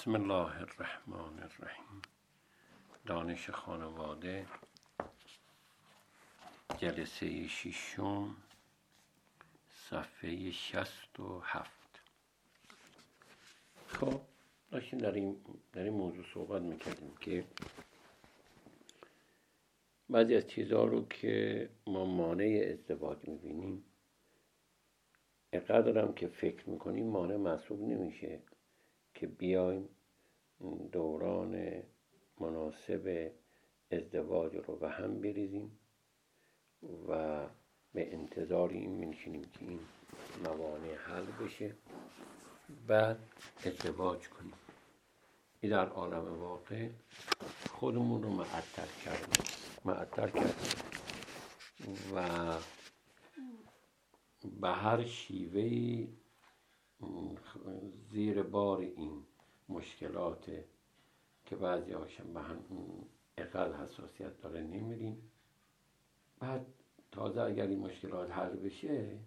بسم الله الرحمن الرحیم. دانش خانواده جلسه ششم صفحه شست و هفت. خب داشتیم در این, در این موضوع صحبت می‌کردیم که بعضی از چیزها رو که ما مانع ازدواج می‌بینیم هم که فکر می‌کنیم مانع محسوب نمیشه. که بیایم دوران مناسب ازدواج رو به هم بریزیم و به انتظار این میشینیم که این موانع حل بشه بعد ازدواج کنیم. این در عالم واقع خودمون رو معطل کردیم. معطل کردیم. و به هر شیوهی زیر بار این مشکلات که بعضی هاشم به هم اقل حساسیت داره نمیریم بعد تازه اگر این مشکلات حل بشه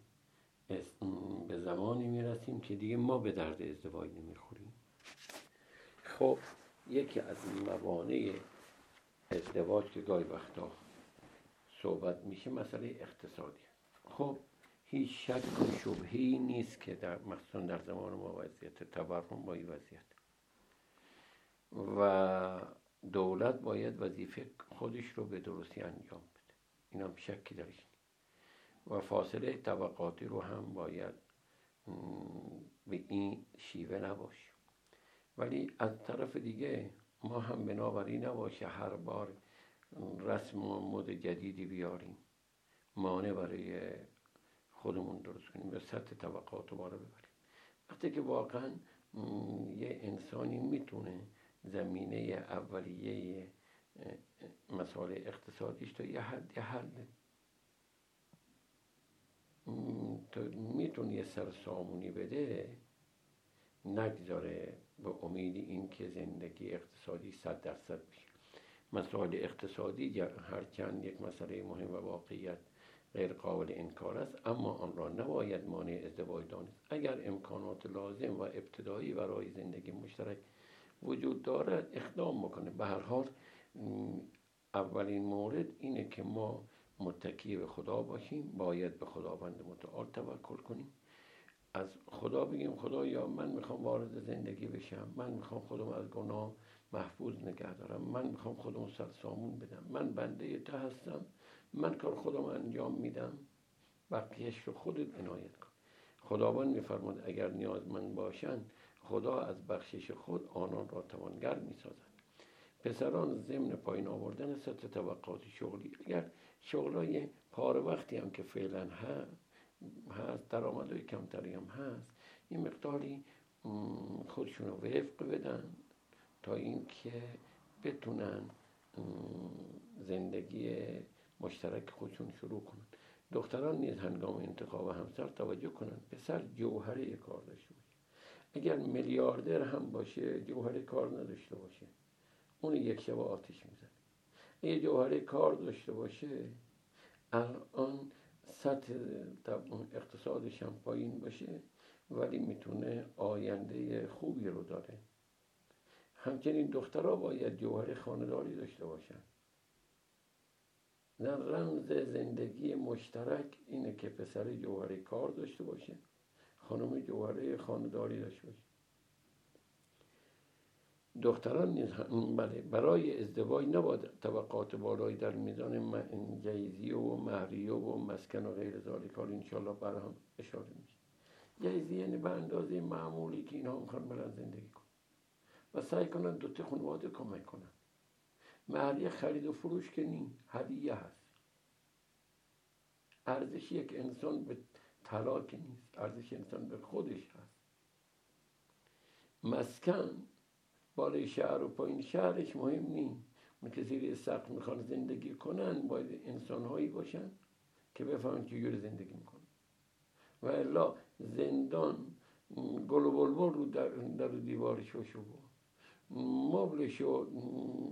به زمانی می‌رسیم که دیگه ما به درد ازدواج نمی‌خوریم. خب یکی از موانع ازدواج که گاهی وقتا صحبت میشه مسئله اقتصادی خب هیچ شک و شبهی نیست که در مخصوصا در زمان ما وضعیت تورم با این وضعیت. و دولت باید وظیفه خودش رو به درستی انجام بده. این هم شکی درش و فاصله طبقاتی رو هم باید به این شیوه نباشه. ولی از طرف دیگه ما هم بنابراین نباشه هر بار رسم و مد جدیدی بیاریم. مانع برای خودمون درست کنیم و سطح طبقات رو بالا ببریم. وقتی که واقعا یه انسانی می‌تونه زمینه اولیه مسائل اقتصادیش تا یه حد یه حل تو می‌تونه یه سر سامونی بده نگذاره به امید اینکه زندگی اقتصادی صد درصد بشه. مسائل اقتصادی هرچند یک مسئله مهم و واقعیت غیر قابل انکار است اما آن را نباید مانع ازدواج دانست. اگر امکانات لازم و ابتدایی برای زندگی مشترک وجود دارد اقدام بکنه. به هر حال اولین مورد اینه که ما متکی به خدا باشیم. باید به خداوند متعال توکل کنیم. از خدا بگیم خدا یا من می‌خوام وارد زندگی بشم من می‌خوام خودم از گناه محفوظ نگه دارم من می‌خوام خودم سر سامون بدم من بنده ته هستم. من کار خودم انجام میدم بقیهش رو خودت عنایت کن. خداوند میفرماد اگر نیازمند باشند خدا از بخشش خود آنان را توانگر می‌سازد. پسران ضمن پایین آوردن سطح طبقات شغلی. اگر شغلای پاره وقتی هم که فعلا هست هست درآمدهای کمتری هم هست این مقداری خودشون رو وفق بدن تا اینکه بتونن زندگی مشترک خودشون شروع کنن. دختران نیز هنگام انتخاب همسر توجه کنند پسر جوهره کار داشته باشه. اگر میلیاردر هم باشه جوهره کار نداشته باشه. اون یک شب آتش می‌زنه. اگه جوهره کار داشته باشه الان سطح اقتصادش هم پایین باشه ولی می‌تونه آینده خوبی رو داره. همچنین دخترها باید جوهر خانداری داشته باشن. در رمز زندگی مشترک اینه که پسر جوهره کار داشته باشه خانم جوهره خانداری داشته باشه. دختران نیز بله برای ازدواج نباید طبقات بالایی در میزان جیزی و مهریه و مسکن و غیر ذالک. حال انشالله بر هم اشاره میشه. جیزی یعنی به اندازه معمولی که اینها می‌خوان برن زندگی کن و سعی کنن دوتا خانواده کمک کنن. مهریه خرید و فروش که هدیه هست. ارزش یک انسان به طلا نیست ارزش انسان به خودش هست. مسکن بالای شهر و پایین شهرش مهم نیست. اون که زیر سقف می‌خوان زندگی کنن باید انسان هایی باشن که بفهمن چجوری زندگی می‌کنن. و الا زندان گل و بلبل رو در, در دیوارش و مبلش و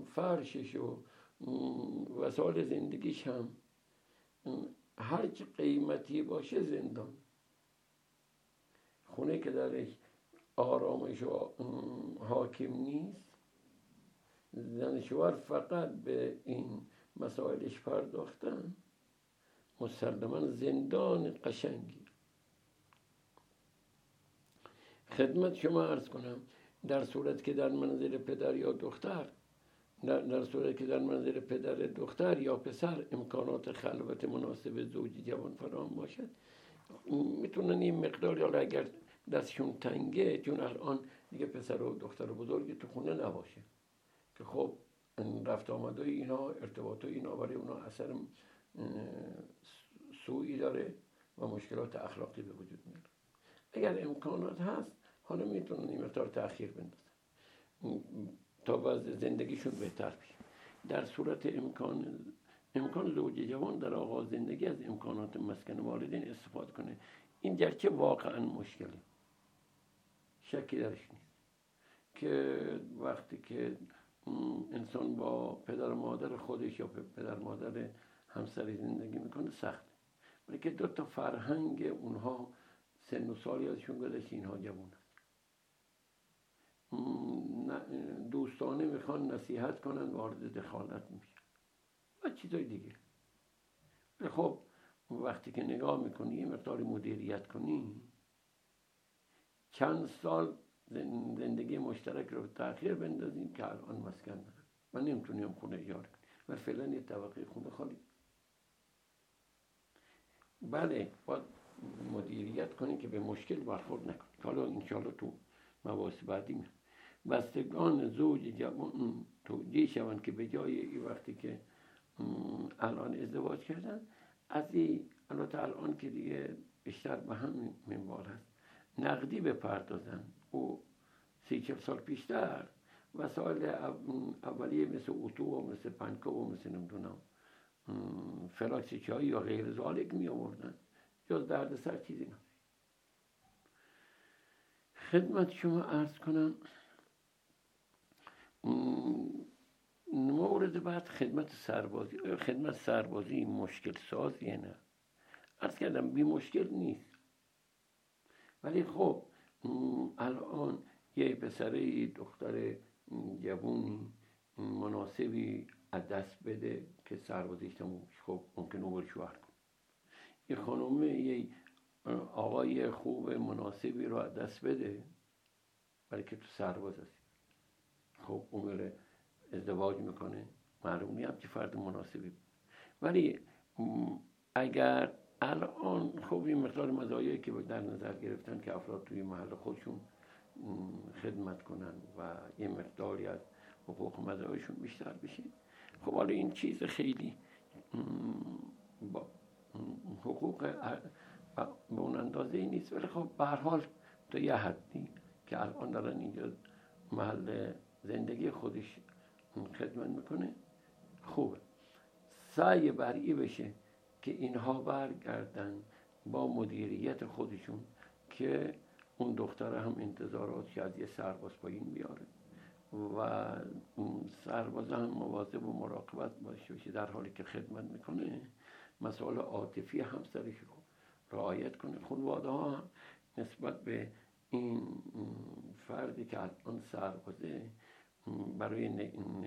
فرشش و وسایل زندگیش هم هر چه قیمتی باشه زندان. خونه که درش آرامش و حاکم نیست زن شوهر فقط به این مسائلش پرداختن. مسلما زندان قشنگی. خدمت شما ارز کنم در صورت که در منزل پدر یا دختر در, صورت که در منزل پدر دختر یا پسر امکانات خلوت مناسب زوجی جوان فراهم باشد می‌تونن این مقدار یا اگر دستشون تنگه چون الان دیگه پسر و دختر و بزرگی تو خونه نباشه که خب رفت آمده اینا ارتباط اینا برای اونا اثر سوئی داره و مشکلات اخلاقی به وجود میاره. اگر امکانات هست حالا می‌تونن این مقدار تاخیر بندازن. تا وضع زندگیشون بهتر بشه. در صورت امکان امکان زوج جوان در آغاز زندگی از امکانات مسکن والدین استفاده کنه. این گرچه واقعا مشکله. شکی درش نیست. که وقتی که انسان با پدر مادر خودش یا پدر مادر همسری زندگی می‌کنه سخته ولی که دو تا فرهنگ اونها سن و سالی ازشون گذشت اینها جوان دوستانه می‌خوان نصیحت کنن وارد دخالت میشه و چیزای دیگه. خب وقتی که نگاه می‌کنی یه مقدار مدیریت کنی چند سال زندگی مشترک رو تاخیر بندازیم که الان مسکن دارم من نمی‌تونیم خونه ایجار کنیم. و فعلا یه طبقه خونه خالی. بله باید مدیریت کنیم که به مشکل برخورد نکنیم حالا انشاءالله تو مباحث بعدی باید بستگان زوج جوان توجیه شوند که به جای این وقتی که الان ازدواج کردن از این البته الان که دیگه بیشتر به همین منوال هست. نقدی بپردازن. و سی چل سال پیشتر وسایل اولیه مثل اتو و مثل پنکه و مثل نمی‌دونم فلاکس چایی یا غیر ذالک می آوردن جز درد سر چیزی نه خدمت شما عرض کنم مورد بعد خدمت سربازی خدمت سربازی مشکل سازیه نه؟ ارز کردم بی مشکل نیست. ولی خب الان یه پسره دختر جوونی مناسبی از دست بده که سربازیش تموم خب ممکن او شوهر کن یه خانومه یه آقای خوب مناسبی رو از دست بده برای که تو سرباز هستی. خب اون ازدواج می‌کنه معلوم نیست که فرد مناسبی. ولی اگر الان خب این مقدار مزایایی که در نظر گرفتن که افراد توی محل خودشون خدمت کنن و یه مقداری از حقوق مزایاشون بیشتر بشه خب حالا این چیز خیلی با حقوق به اون اندازه ای نیست. ولی خب به حال تا یه حدی که الان دارن اینجا محل زندگی خودش خدمت می‌کنه. خوبه. سعی بر بشه که اینها برگردن با مدیریت خودشون که اون دختر هم انتظارات از یه سرباز پایین بیاره و سرباز هم مواظب و مراقبت باشه باشه در حالی که خدمت می‌کنه. مسائل عاطفی همسرش رو رعایت کنه. خانواده ها نسبت به این فردی که الان سربازه برای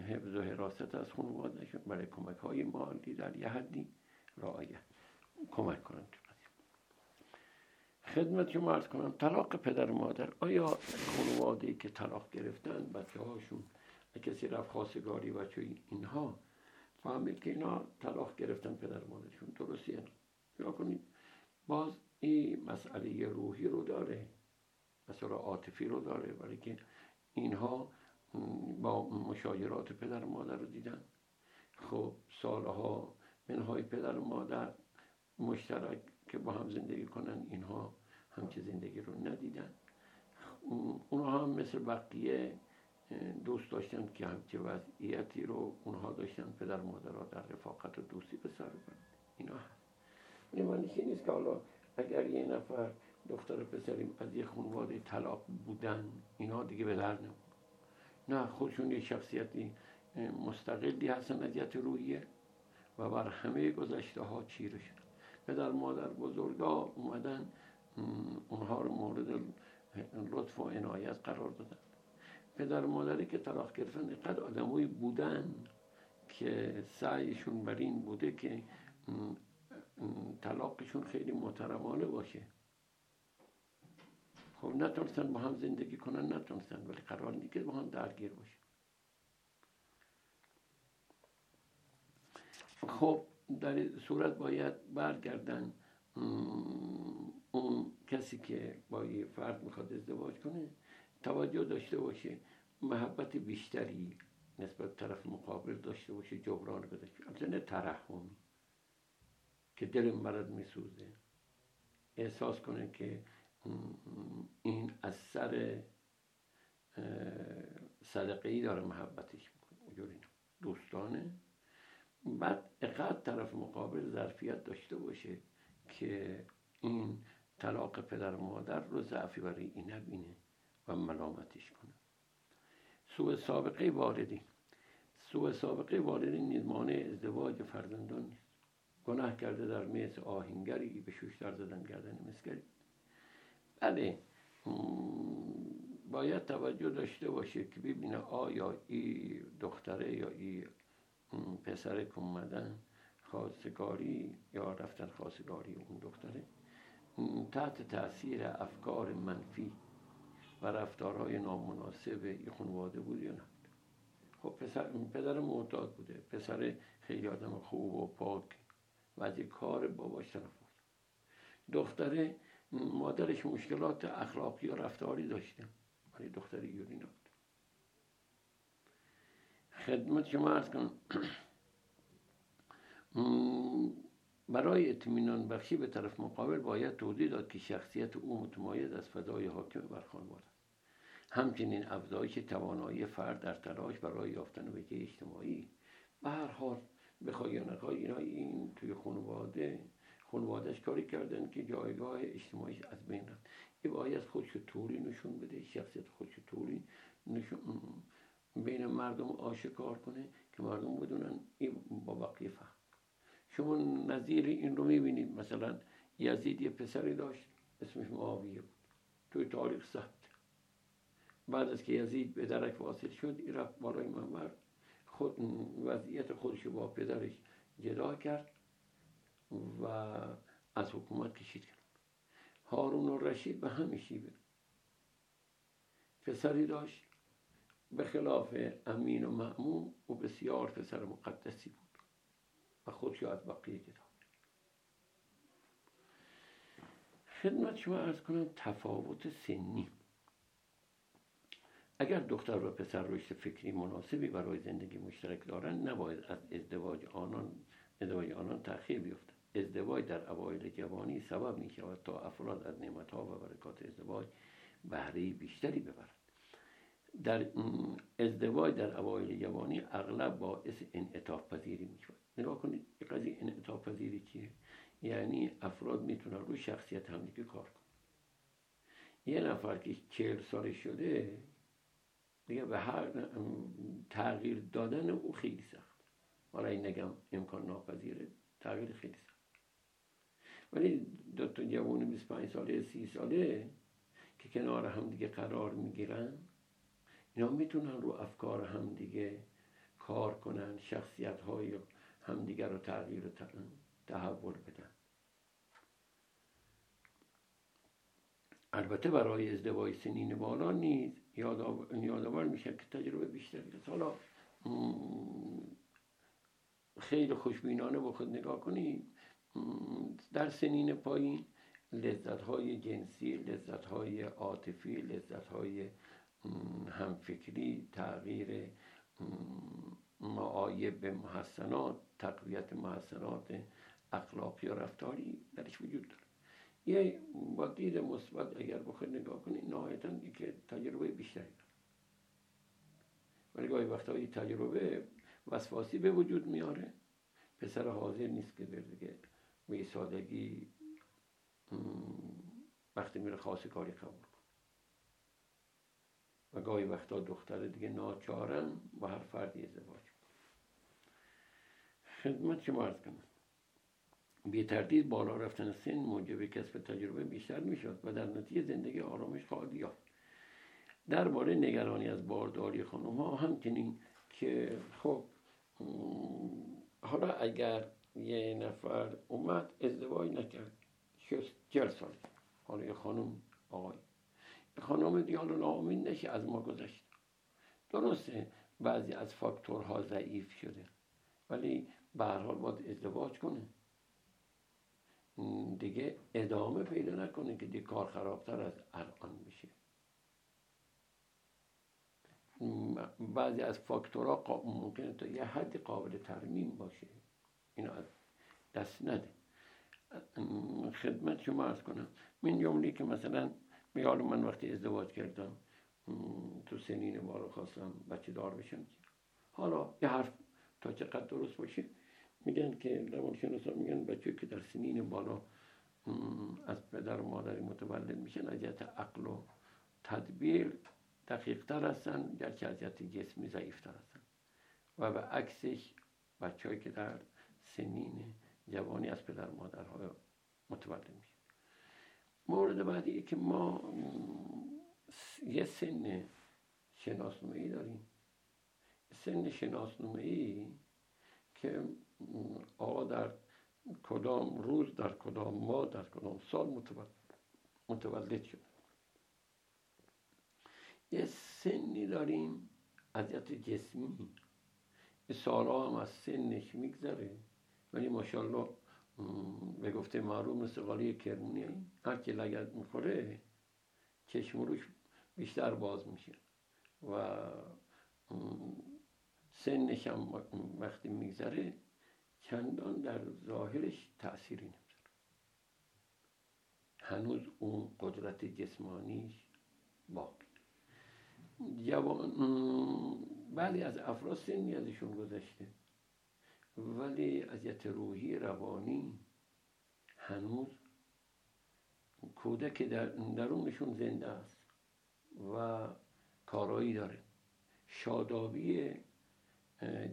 حفظ و حراست از خانوادهشون برای کمک های مالی در یه حدی رعایت. کمک کنند خدمت شما ارز کنم طلاق پدر و مادر. آیا خانواده که طلاق گرفتن بچه هاشون کسی رفت خواستگاری بچه اینها؟ فهمید که اینا طلاق گرفتن پدر و مادرشون. درستی یا کنید. باز این مسئله روحی رو داره. مسئله عاطفی رو داره. برای که اینها با مشاجرات پدر و مادر رو دیدن. خب سالها منهای پدر و مادر مشترک که با هم زندگی کنن اینها همچه زندگی رو ندیدن. اونها هم مثل بقیه دوست داشتن که همچه وضعیتی رو اونها داشتن پدر و مادر در رفاقت و دوستی به سر ببرن. اینا هست معنیش نیست که حالا اگر یه نفر دختر پسریم از یه خانواده طلاق بودن اینا دیگه به در نه خودشون یه شخصیتی مستقلی هستن از روحیه و بر همه گذشته ها چیره شدن. پدر مادر بزرگا اومدن اونها رو مورد لطف و عنایت قرار دادن. پدر مادری که طلاق گرفتن اینقدر آدمایی بودن که سعیشون بر این بوده که طلاقشون خیلی محترمانه باشه. خب نتونستن با هم زندگی کنن نتونستن ولی قرار که با هم درگیر باشه خب در صورت باید برگردن اون کسی که با یه فرد می‌خواد ازدواج کنه توجه داشته باشه محبت بیشتری نسبت طرف مقابل داشته باشه جبران بده البته نه ترحمی که دل مرد میسوزه. احساس کنه که این از سر صدقه ای داره محبتش می‌کنه. دوستانه. بعد اقدر طرف مقابل ظرفیت داشته باشه که این طلاق پدر و مادر رو ضعفی برای این نبینه و ملامتش کنه. سوء سابقه والدین. سوء سابقه والدین نیز ازدواج فرزندان نیست. گناه کرده در مثل آهنگری به شوشتر زدن گردن مسگری بله باید توجه داشته باشه که ببینه آیا ای دختره یا ای پسر که اومدن خواستگاری یا رفتن خواستگاری اون دختره تحت تاثیر افکار منفی و رفتارهای نامناسب این خانواده بود یا نه. خب پسر پدر معتاد بوده. پسر خیلی آدم خوب و پاک. و از کار باباش طرف دختره مادرش مشکلات اخلاقی و رفتاری داشته ولی دختر ایوری نبود. خدمت شما ارز کنم. برای اطمینان بخشی به طرف مقابل باید توضیح داد که شخصیت او متمایز از فضای حاکم بر خانواده همچنین افزایش توانایی فرد در تلاش برای یافتن وجه اجتماعی. به هر حال بخوای یا اینا این توی خانواده خانوادهش کاری کردن که جایگاه اجتماعی از بین رفت. این باید خودش توری نشون بده شخصیت خودش توری نشون بین مردم آشکار کنه که مردم بدونن این با بقیه فهم شما نظیر این رو می‌بینید. مثلا یزید یه پسری داشت اسمش معاویه بود. توی تاریخ ثبت. بعد از که یزید به درک واصل شد این رفت بالای منبر خود وضعیت خودش با پدرش جدا کرد. و از حکومت کشید کرد. هارون رشید به همین شیوه. پسری داشت به خلاف امین و معموم و بسیار پسر مقدسی بود. و خودش از بقیه جدا خدمت شما ارز کنم تفاوت سنی. اگر دختر و پسر رشد فکری مناسبی برای زندگی مشترک دارند نباید از ازدواج آنان ازدواج آنان تأخیر بیفتد. ازدواج در اوایل جوانی سبب می شود تا افراد از نعمتها و برکات ازدواج بهره بیشتری ببرند. در ازدواج در اوایل جوانی اغلب باعث انعطاف پذیری می شود نگاه کنید قضیه انعطاف پذیری چیه؟ یعنی افراد می‌تونن روی شخصیت همدیگه کار کنن. یه نفر که چهل سال شده دیگه به هر تغییر دادن او خیلی سخت. حالا این نگم امکان ناپذیره تغییر خیلی سخت. ولی دو تا جوان 25 ساله سی ساله که کنار هم دیگه قرار می‌گیرن اینا می‌تونن رو افکار هم دیگه کار کنن شخصیت های همدیگر رو تغییر و تحول بدن. البته برای ازدواج سنین بالا نیز یادآور میشه که تجربه بیشتری است. حالا خیلی خوشبینانه با خود نگاه کنیم در سنین پایین لذت های جنسی لذت های عاطفی لذت های همفکری تغییر معایب محسنات تقویت محسنات اخلاقی و رفتاری درش وجود داره. یه با دید مثبت اگر بخواد نگاه کنید نهایتا که تجربه بیشتری داره. ولی گاهی وقتا تجربه وسواسی به وجود میاره. پسر حاضر نیست که دیگه به سادگی وقتی میره خاص کاری قبول کن و گاهی وقتا دختر دیگه ناچارن با هر فردی ازدواج خدمت شما ارز کنم. بی تردید بالا رفتن سن موجب کسب تجربه بیشتر می‌شد و در نتیجه زندگی آرامش خواهد یافت. درباره نگرانی از بارداری خانم ها همچنین که خب حالا اگر یه نفر اومد ازدواج نکرد. چل سال. حالا یه خانم آقای. خانم دیگه حالا ناامید نشه از ما گذشت. درسته بعضی از فاکتورها ضعیف شده. ولی به هر حال باید ازدواج کنه. دیگه ادامه پیدا نکنه که دیگه کار خرابتر از الان بشه بعضی از فاکتورها ممکنه تا یه حد قابل ترمیم باشه. اینو دست نده. خدمت شما ارز کنم. من جمله که مثلا میال من وقتی ازدواج کردم تو سنین بالا خواستم بچه دار بشم. حالا یه حرف تا چقدر درست باشه. میگن که روانشناسا میگن بچه که در سنین بالا از پدر و مادری متولد میشن از عقل و تدبیر دقیق تر هستن گرچه از جسمی ضعیف تر هستن. و به عکسش بچه که در سنین جوانی از پدر مادرهای متولد میشه مورد بعدی که ما یه سن شناسنامه ای داریم. سن شناسنامه ای که آقا در کدام روز در کدام ماه در کدام سال متولد, شد یه سنی داریم اذیت جسمی. سالها هم از سنش میگذره. ولی ماشاءالله به گفته معروف مثل قالی کرمونی هر که لگت می‌خوره چشم روش بیشتر باز میشه. و سنش هم وقتی میگذره چندان در ظاهرش تأثیری نمی‌ذاره. هنوز اون قدرت جسمانیش باقی. جوان بعضی از افراد سنی ازشون گذشته. ولی اذیت روحی روانی هنوز کودک در درونشون زنده است و کارایی داره. شادابی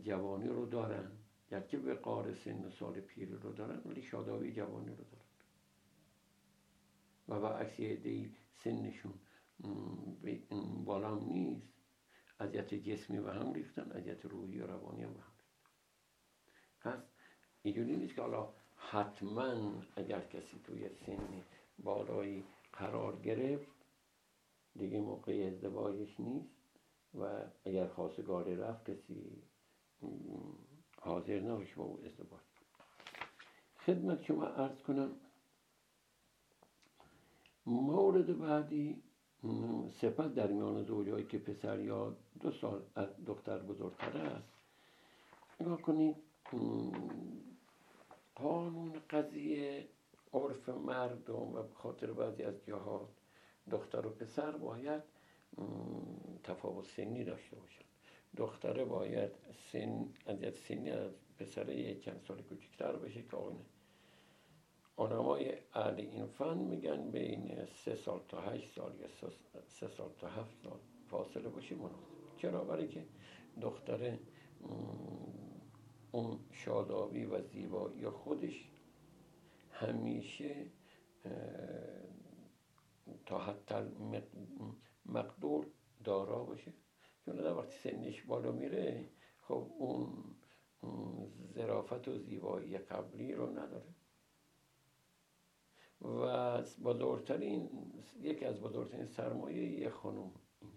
جوانی رو دارن. گرچه به قار سن سال پیری رو دارن ولی شادابی جوانی رو دارن. و با عکسی سنشون بالا نیست. اذیت جسمی و هم ریختن اذیت روحی و روانی هم هست. اینجوری نیست که حالا حتما اگر کسی توی سن بالایی قرار گرفت دیگه موقع ازدواجش نیست و اگر خواستگار رفت کسی حاضر نباشه با او ازدواج خدمت شما عرض کنم مورد بعدی سپس در میان زوجهایی که پسر یا دو سال از دختر بزرگتر است نگاه کنید قانون قضیه عرف مردم و به خاطر بعضی از جهات دختر و پسر باید تفاوت سنی داشته باشند دختره باید سن از سنی از پسر یک چند سال کوچکتر بشه که آنه آنمای اهل این فن میگن بین سه سال تا هشت سال یا سه سال تا هفت سال فاصله باشه مناسب. چرا؟ برای که دختره اون شادابی و زیبایی خودش همیشه تا حتی مقدور دارا باشه. چون در وقتی سنش بالا میره خب اون ظرافت و زیبایی قبلی رو نداره. و بزرگترین یکی از بزرگترین سرمایه یه خانم اینه.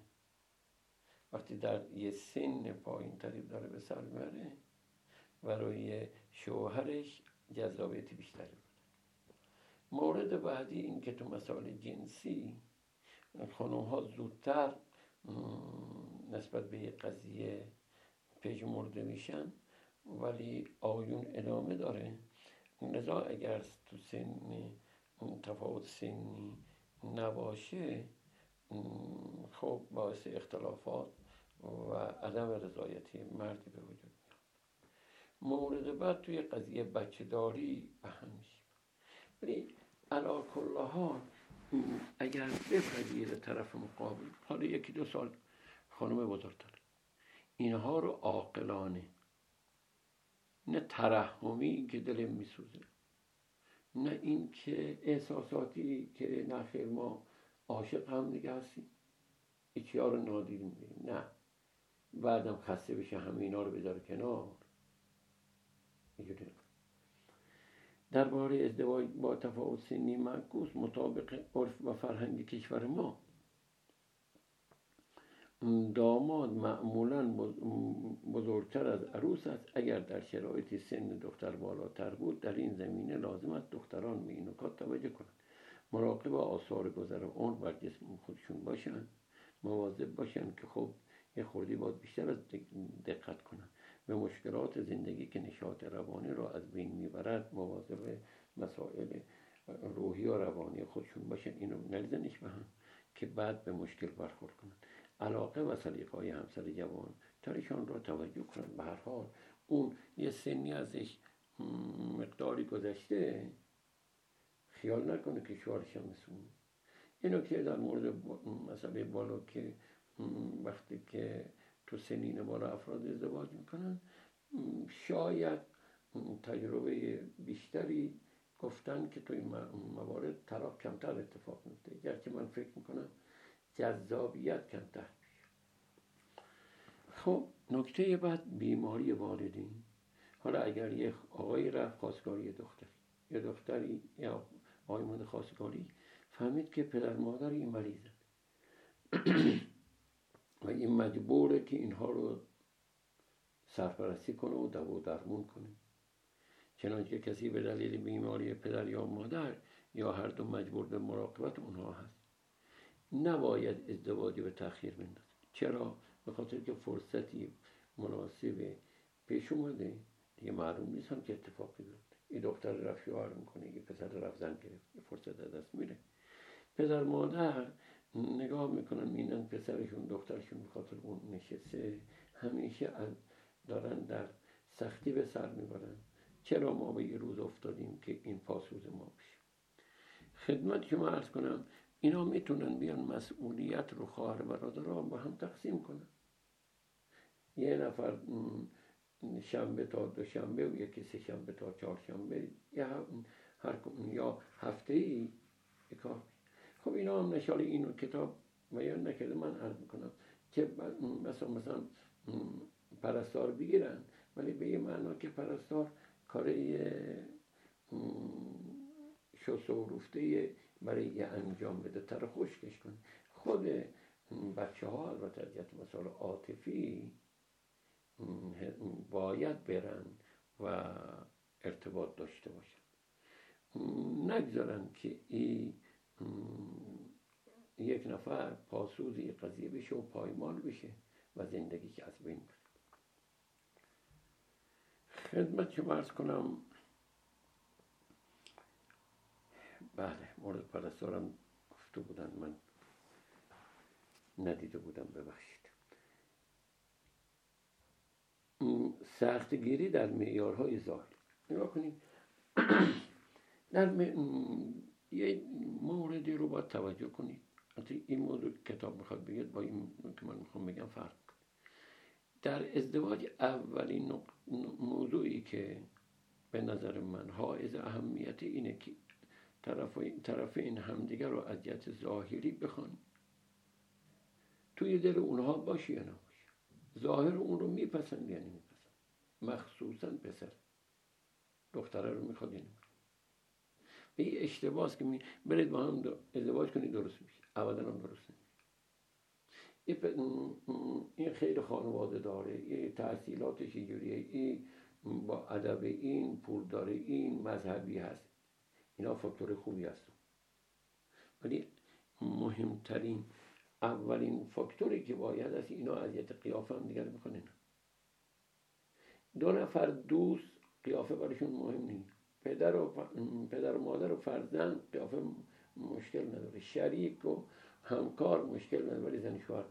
وقتی در یه سن پایین تری داره به سر می‌بره برای شوهرش جذابیت بیشتری بوده مورد بعدی این که تو مسائل جنسی خانم ها زودتر نسبت به یک قضیه پژمرده میشن ولی آیون ادامه داره. لذا اگر تو سن تفاوت سنی نباشه خب باعث اختلافات و عدم رضایتی مردی به وجود مورد بعد توی قضیه بچه داری به همیشه ولی علا ها اگر بپذیر طرف مقابل حالا یکی دو سال خانم بزرگتر اینها رو عاقلانه نه ترحمی که دل میسوزه نه اینکه احساساتی که نخیر ما عاشق هم دیگه هستیم. ایچیا رو نادید می‌گیریم نه. بعدم خسته بشه همه اینا رو بذاره کنار. درباره ازدواج با تفاوت سنی معکوس مطابق عرف و فرهنگ کشور ما. داماد معمولا بزرگتر از عروس است. اگر در شرایط سن دختر بالاتر بود در این زمینه لازم است دختران به این نکات توجه کنند. مراقب آثار گذر عمر بر جسم خودشون باشند. مواظب باشند که خب یه خوردی باید بیشتر از دقت کنند. به مشکلات زندگی که نشاط روانی را از بین می‌برد مواظب مسائل روحی و روانی خودشون باشن. اینو نریزنش به هم که بعد به مشکل برخورد کنند علاقه و های همسر جوان ترشان را توجه کنند به هر حال اون یه سنی ازش مقداری گذشته خیال نکنه که شوهرش هم اینو که در مورد مسئله بالا که وقتی که تو سنین بالا افراد ازدواج می‌کنن. شاید تجربه بیشتری گفتن که تو این موارد طلاق کمتر اتفاق میفته گرچه من فکر می‌کنم جذابیت کمتر میشه. خب نکته بعد بیماری والدین. حالا اگر یه آقای رفت خواستگاری دختری. یا دختری یا آقای خواستگاری فهمید که پدر مادر این مریضه و این مجبوره که اینها رو سرپرستی کنه و دو درمون کنه. چنانچه کسی به دلیل بیماری پدر یا مادر یا هر دو مجبور به مراقبت اونها هست نباید ازدواج به تأخیر بندازه. چرا؟ به خاطر که فرصتی مناسب پیش اومده. دیگه معلوم نیست هم که اتفاقی بیفته. این دختر رفت شوهر می‌کنه یه پسر رفت زن گرفت فرصت از دست میره پدر مادر نگاه می‌کنن میینن پسرشون دخترشون به خاطر اون نشسته. همیشه دارن در سختی به سر می‌برن. چرا ما به یه روز افتادیم که این پاسوز ما بشه؟ خدمت شما ارز کنم اینا می‌تونن بیان مسئولیت رو خواهر برادران با هم تقسیم کنن. یه نفر شنبه تا دوشنبه و یکی سه شنبه تا چهارشنبه یا هر یا هفته ای کار خب اینا هم نشان اینو کتاب بیان نکرده من عرض می‌کنم که مثلا مثلا پرستار بگیرن ولی به یه معنا که پرستار کاری شست و رفته برای یه انجام بده تر خوشکش کنه. خود بچه ها البته از مثال عاطفی باید برن و ارتباط داشته باشن. نگذارن که این یک نفر پاسوز یک قضیه بشه و پایمال بشه و زندگی که از بین بره. خدمت شما ارز کنم. بله مورد پرستارم گفته بودن من ندیده بودم ببخشید. سختگیری در معیارهای ظاهر. نگاه کنید. در یه موردی رو باید توجه کنید. این موضوع کتاب می‌خواد بگید با این که من می‌خوام بگم فرق. در ازدواج اولین موضوعی که به نظر من حائز اهمیت اینه که طرف این همدیگر رو از جهت ظاهری بخوان. توی دل اونها باشه یا نباشه. ظاهر اون رو میپسند یا نمیپسند. مخصوصا پسر. دختره رو می‌خواد یا این اشتباس که می برید با هم ازدواج کنید درست میشه. ابدا هم درست این خیلی خانواده داره. یه تحصیلاتش اینجوریه. این با ادب این پول داره. این مذهبی هست. اینا فاکتور خوبی هست ولی مهمترین اولین فاکتوری که باید از اینا اذیت قیافه هم دیگر می‌کنه دو نفر دوست قیافه برشون مهم نیست. پدر و, پدر و مادر و فرزند قیافه مشکل نداره. شریک و همکار مشکل نداره ولی زن شوهر.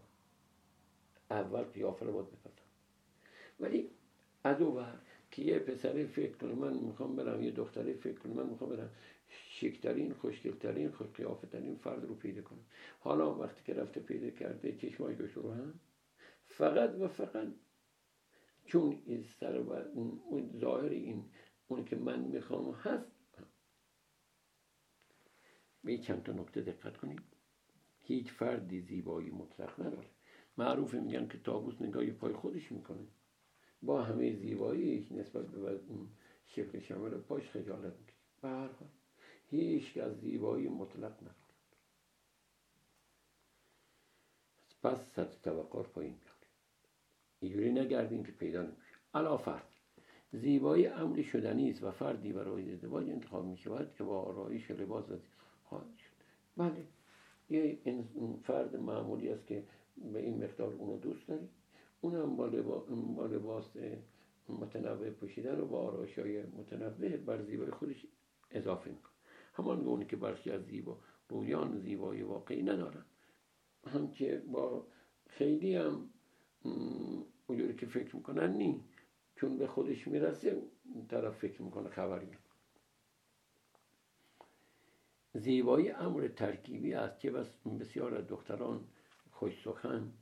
اول قیافه رو باید ولی از او که یه پسری فکر کنه من می‌خوام برم یه دختری فکر کنه من می‌خوام برم شکترین خوشگلترین خوش ترین فرد رو پیدا کنم. حالا وقتی که رفته پیدا کرده چشمای رو هم فقط و فقط چون این سر و اون ظاهر این اون که من می‌خوام هست. به چند تا نکته دقت کنید. هیچ فردی زیبایی مطلق نداره. معروف میگن که تابوس نگاهی پای خودش می‌کنه. با همه زیباییش نسبت به شکل شمال پاش خجالت می‌کشه. به هر حال هیچ از زیبایی مطلق نداره. پس سطح توقع پایین میاد اینجوری نگردیم که پیدا نمیشه. علا فرد. زیبایی امری شدنی است و فردی برای ازدواج انتخاب می شود که با آرایش لباس خواهد شد. بله. یه فرد معمولی است که به این مقدار اونو دوست داری اونم با, با لباس متنوع پوشیدن و با آرایش های متنوع بر زیبایی خودش اضافه می‌کنه. همان گونه که برخی از زیبا رویان زیبایی واقعی ندارن. هم که با خیلی هم اونجوری که فکر می‌کنن نی. چون به خودش می‌رسه طرف فکر می‌کنه خبری زیبایی امر ترکیبی است که بسیار از دختران خوش سخن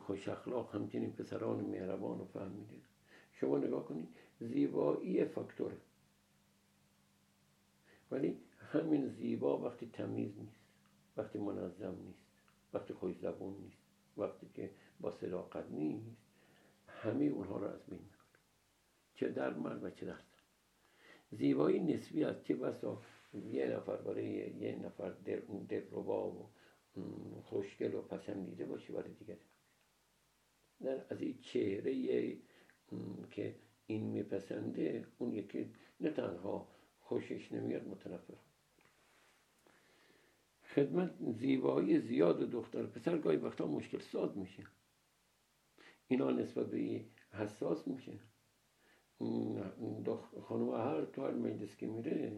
خوش اخلاق همچنین پسران مهربان و فهمیده شما نگاه کنید زیبایی فاکتوره. ولی همین زیبا وقتی تمیز نیست وقتی منظم نیست وقتی خوش زبون نیست وقتی که با صداقت نیست همه اونها رو از بین چه در مرد و چه در زیبایی نسبی است که بسا؟ یه نفر برای یه نفر دل, ربا و خوشگل و پسندیده باشه برای دیگری. نه از این چهره که این میپسنده اون یکی نه تنها خوشش نمیاد متنفر. خدمت زیبایی زیاد دختر پسر گاهی وقتا مشکل ساز میشه. اینا نسبت به حساس میشه. خانم هر تو هر مجلس که میره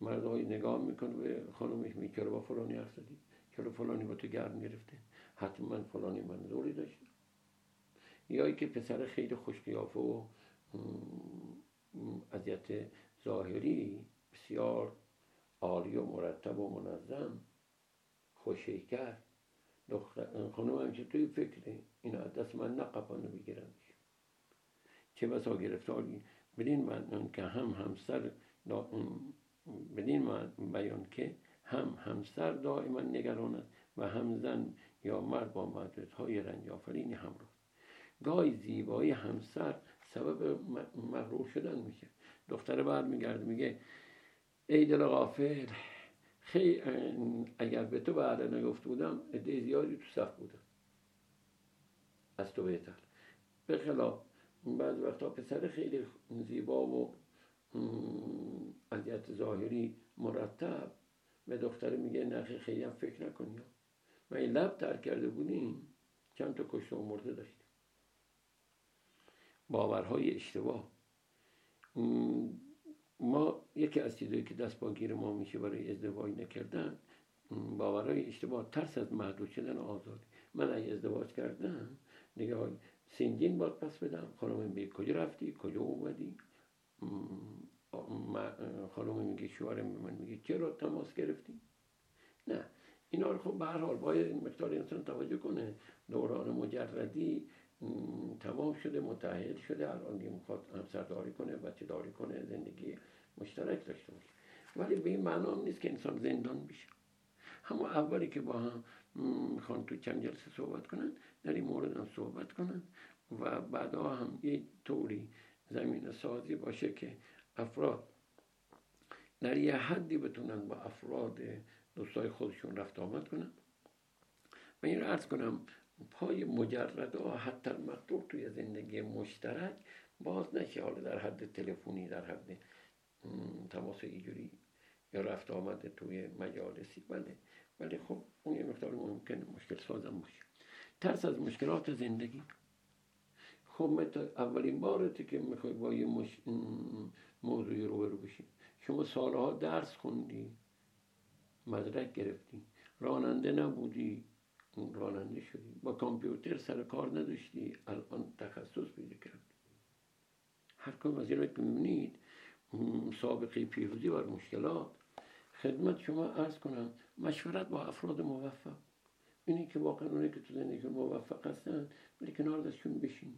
مردای نگاه می‌کنه به خانمش میگه با فلانی حرف زدی چرا فلانی با تو گرم گرفته. حتما فلانی منظوری داشته یا که پسر خیلی خوشقیافه و اذیت ظاهری بسیار عالی و مرتب و منظم خوشیکر دختر خانم همیشه توی فکره اینا دست من نقبانو بگیرن. چه بسا گرفتاری بدین من که هم همسر بدین بیان که هم همسر دائما نگران است و هم زن یا مرد با مدرد های رنج آفرینی همراه گاهی زیبایی همسر سبب مغرور شدن میشه. دختر بعد میگرد میگه ای دل غافل خیلی اگر به تو بعد نگفته بودم عده زیادی تو صف بودم. از تو بهتر. به خلاف بعض وقتا پسر خیلی زیبا و اذیت ظاهری مرتب به دختر میگه نخی خیلی هم فکر نکنی. و این لب تر کرده بودیم چند تا کشته و مرده داشتیم. باورهای اشتباه. ما یکی از چیزایی که دست با گیر ما میشه برای ازدواج نکردن باورهای اشتباه ترس از محدود شدن آزادی. من اگه ازدواج کردم نگاه سنگین باید پس بدم. خانم میگه کجا رفتی؟ کجا اومدی؟ خانم میگه شوهرم به من میگه چرا تماس گرفتی؟ نه. اینا رو خب به هر حال باید مقدار انسان توجه کنه. دوران مجردی تمام شده متحل شده. الان دیگه می‌خواد همسرداری کنه بچه داری کنه زندگی مشترک داشته باشه. ولی به این معنا نیست که انسان زندان بشه. همون اولی که با هم می‌خوان تو چند جلسه صحبت کنن در این مورد هم صحبت کنن و بعدا هم یه طوری زمین سازی باشه که افراد در یه حدی بتونن با افراد دوستای خودشون رفت آمد کنن. و این رو کنم پای مجرد و حتی مقدور توی زندگی مشترک باز نشه. حالا در حد تلفنی در حد تماس ایجوری یا رفت آمده توی مجالسی. بله. ولی خب اون یه مقدار ممکن مشکل سازم باشه. ترس از مشکلات زندگی. خب اولین بارتی که می‌خوای با یه مش... موضوعی رو بشی. شما سالها درس خوندی مدرک گرفتی. راننده نبودی راننده شدی. با کامپیوتر سر کار نداشتی الان تخصص پیدا کردی. هر کدوم از که می‌بینید سابقه پیروزی و مشکلات. خدمت شما ارز کنم مشورت با افراد موفق. اینی که واقعا اونایی که تو زندگی موفق هستن ولی کنار دستشون بشین.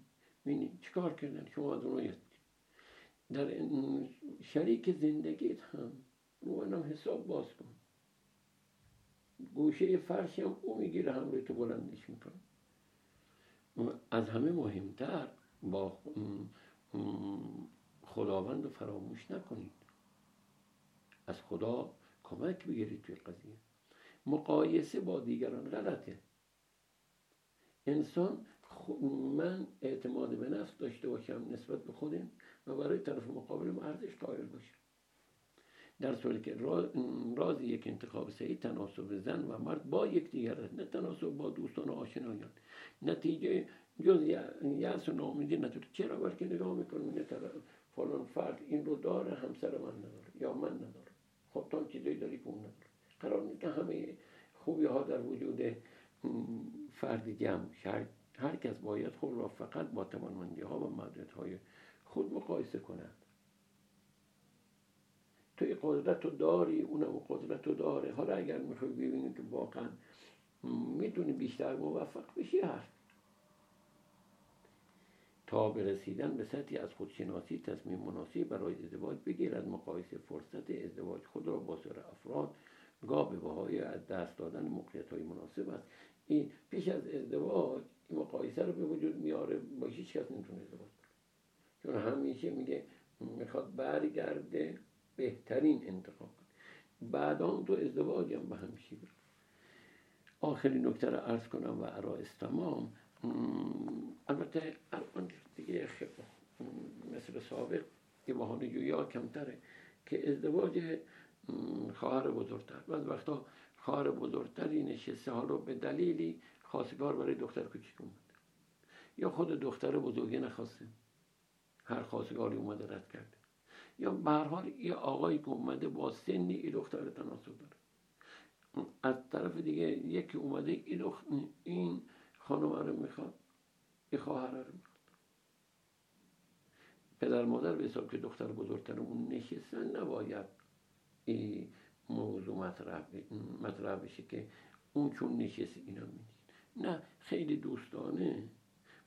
ببینید چیکار کردن؟ شما از اونها در شریک زندگیت هم رو حساب باز کن. گوشه فرش هم او می‌گیره هم روی تو بلندش می‌کنه. از همه مهمتر با خداوند رو فراموش نکنید. از خدا کمک بگیرید توی قضیه. مقایسه با دیگران غلطه. انسان من اعتماد به نفس داشته باشم نسبت به خودم و برای طرف مقابلم ارزش قائل باشم. در صورتی که راز یک انتخاب صحیح تناسب زن و مرد با یکدیگر نه تناسب با دوستان و آشنایان. نتیجه جز یأس و ناامیدی نداره چرا؟ بلکه نگاه می‌کنم نه فلان فرد این رو داره همسر من نداره یا من نداره خب تا چیزایی داری که اون قرار نیست که همه خوبی ها در وجود فرد جمع هر, هر کس باید خود را فقط با توانمندی ها و مدرد های خود مقایسه کند. تو قدرت رو داری اونم قدرت رو داره. حالا اگر می‌خوای ببینی که واقعا می‌تونی بیشتر موفق بشی هست تا به رسیدن به سطحی از خودشناسی تصمیم مناسب برای ازدواج بگیر از مقایسه فرصت ازدواج خود را با سر افراد گاه به بهای از دست دادن موقعیت های مناسب است. این پیش از ازدواج این مقایسه رو به وجود میاره. با هیچ کس نمی‌تونه ازدواج کنه. چون همیشه میگه می‌خواد برگرده بهترین انتخاب کنه. بعد آن تو ازدواج هم به همیشه آخرین نکته رو عرض کنم و عرائز تمام البته الان دیگه مثل سابق یه بحانه جویی ها کمتره که ازدواج خواهر بزرگتر. بعض وقتا خواهر بزرگتری نشسته حالا به دلیلی خواستگار برای دختر کوچیک اومد یا خود دختر بزرگی نخواسته هر خواستگاری اومده رد کرده. یا به هر حال یه آقایی که اومده با سنی این دختر تناسب داره. از طرف دیگه یکی اومده این, این خانم رو می‌خواد یه خواهر رو می‌خواد. پدر مادر به حساب که دختر بزرگتر اون نشستن نباید این موضوع مطرح, مطرح بشه که اون چون نشست اینا می‌دید. نه خیلی دوستانه.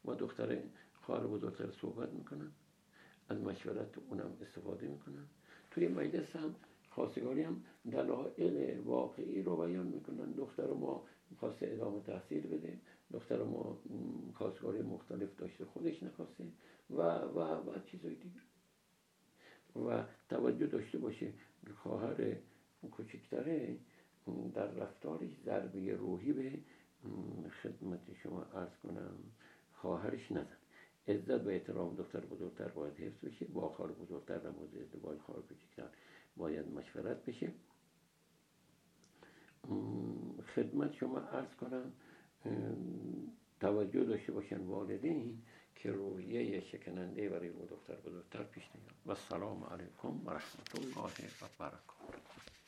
با دختر خواهر بزرگتر صحبت می‌کنن. از مشورت اونم استفاده می‌کنن. توی مجلس هم خواستگاری هم دلایل واقعی رو بیان می‌کنن. دختر ما می‌خواست ادامه تحصیل بده. دختر ما خواستگاری مختلف داشته خودش نخواسته و و و چیزای دیگه. و توجه داشته باشه خواهر کوچکتره در رفتارش ضربه روحی به خدمت شما عرض کنم خواهرش نزن. عزت و احترام دختر بزرگتر باید حفظ بشه با خواهر بزرگتر در مورد ازدواج خواهر کوچکتر باید مشورت بشه. خدمت شما عرض کنم. توجه داشته باشن والدین که رویه شکننده برای او دختر بزرگتر پیش نیاد. و سلام علیکم و رحمت الله و برکاته.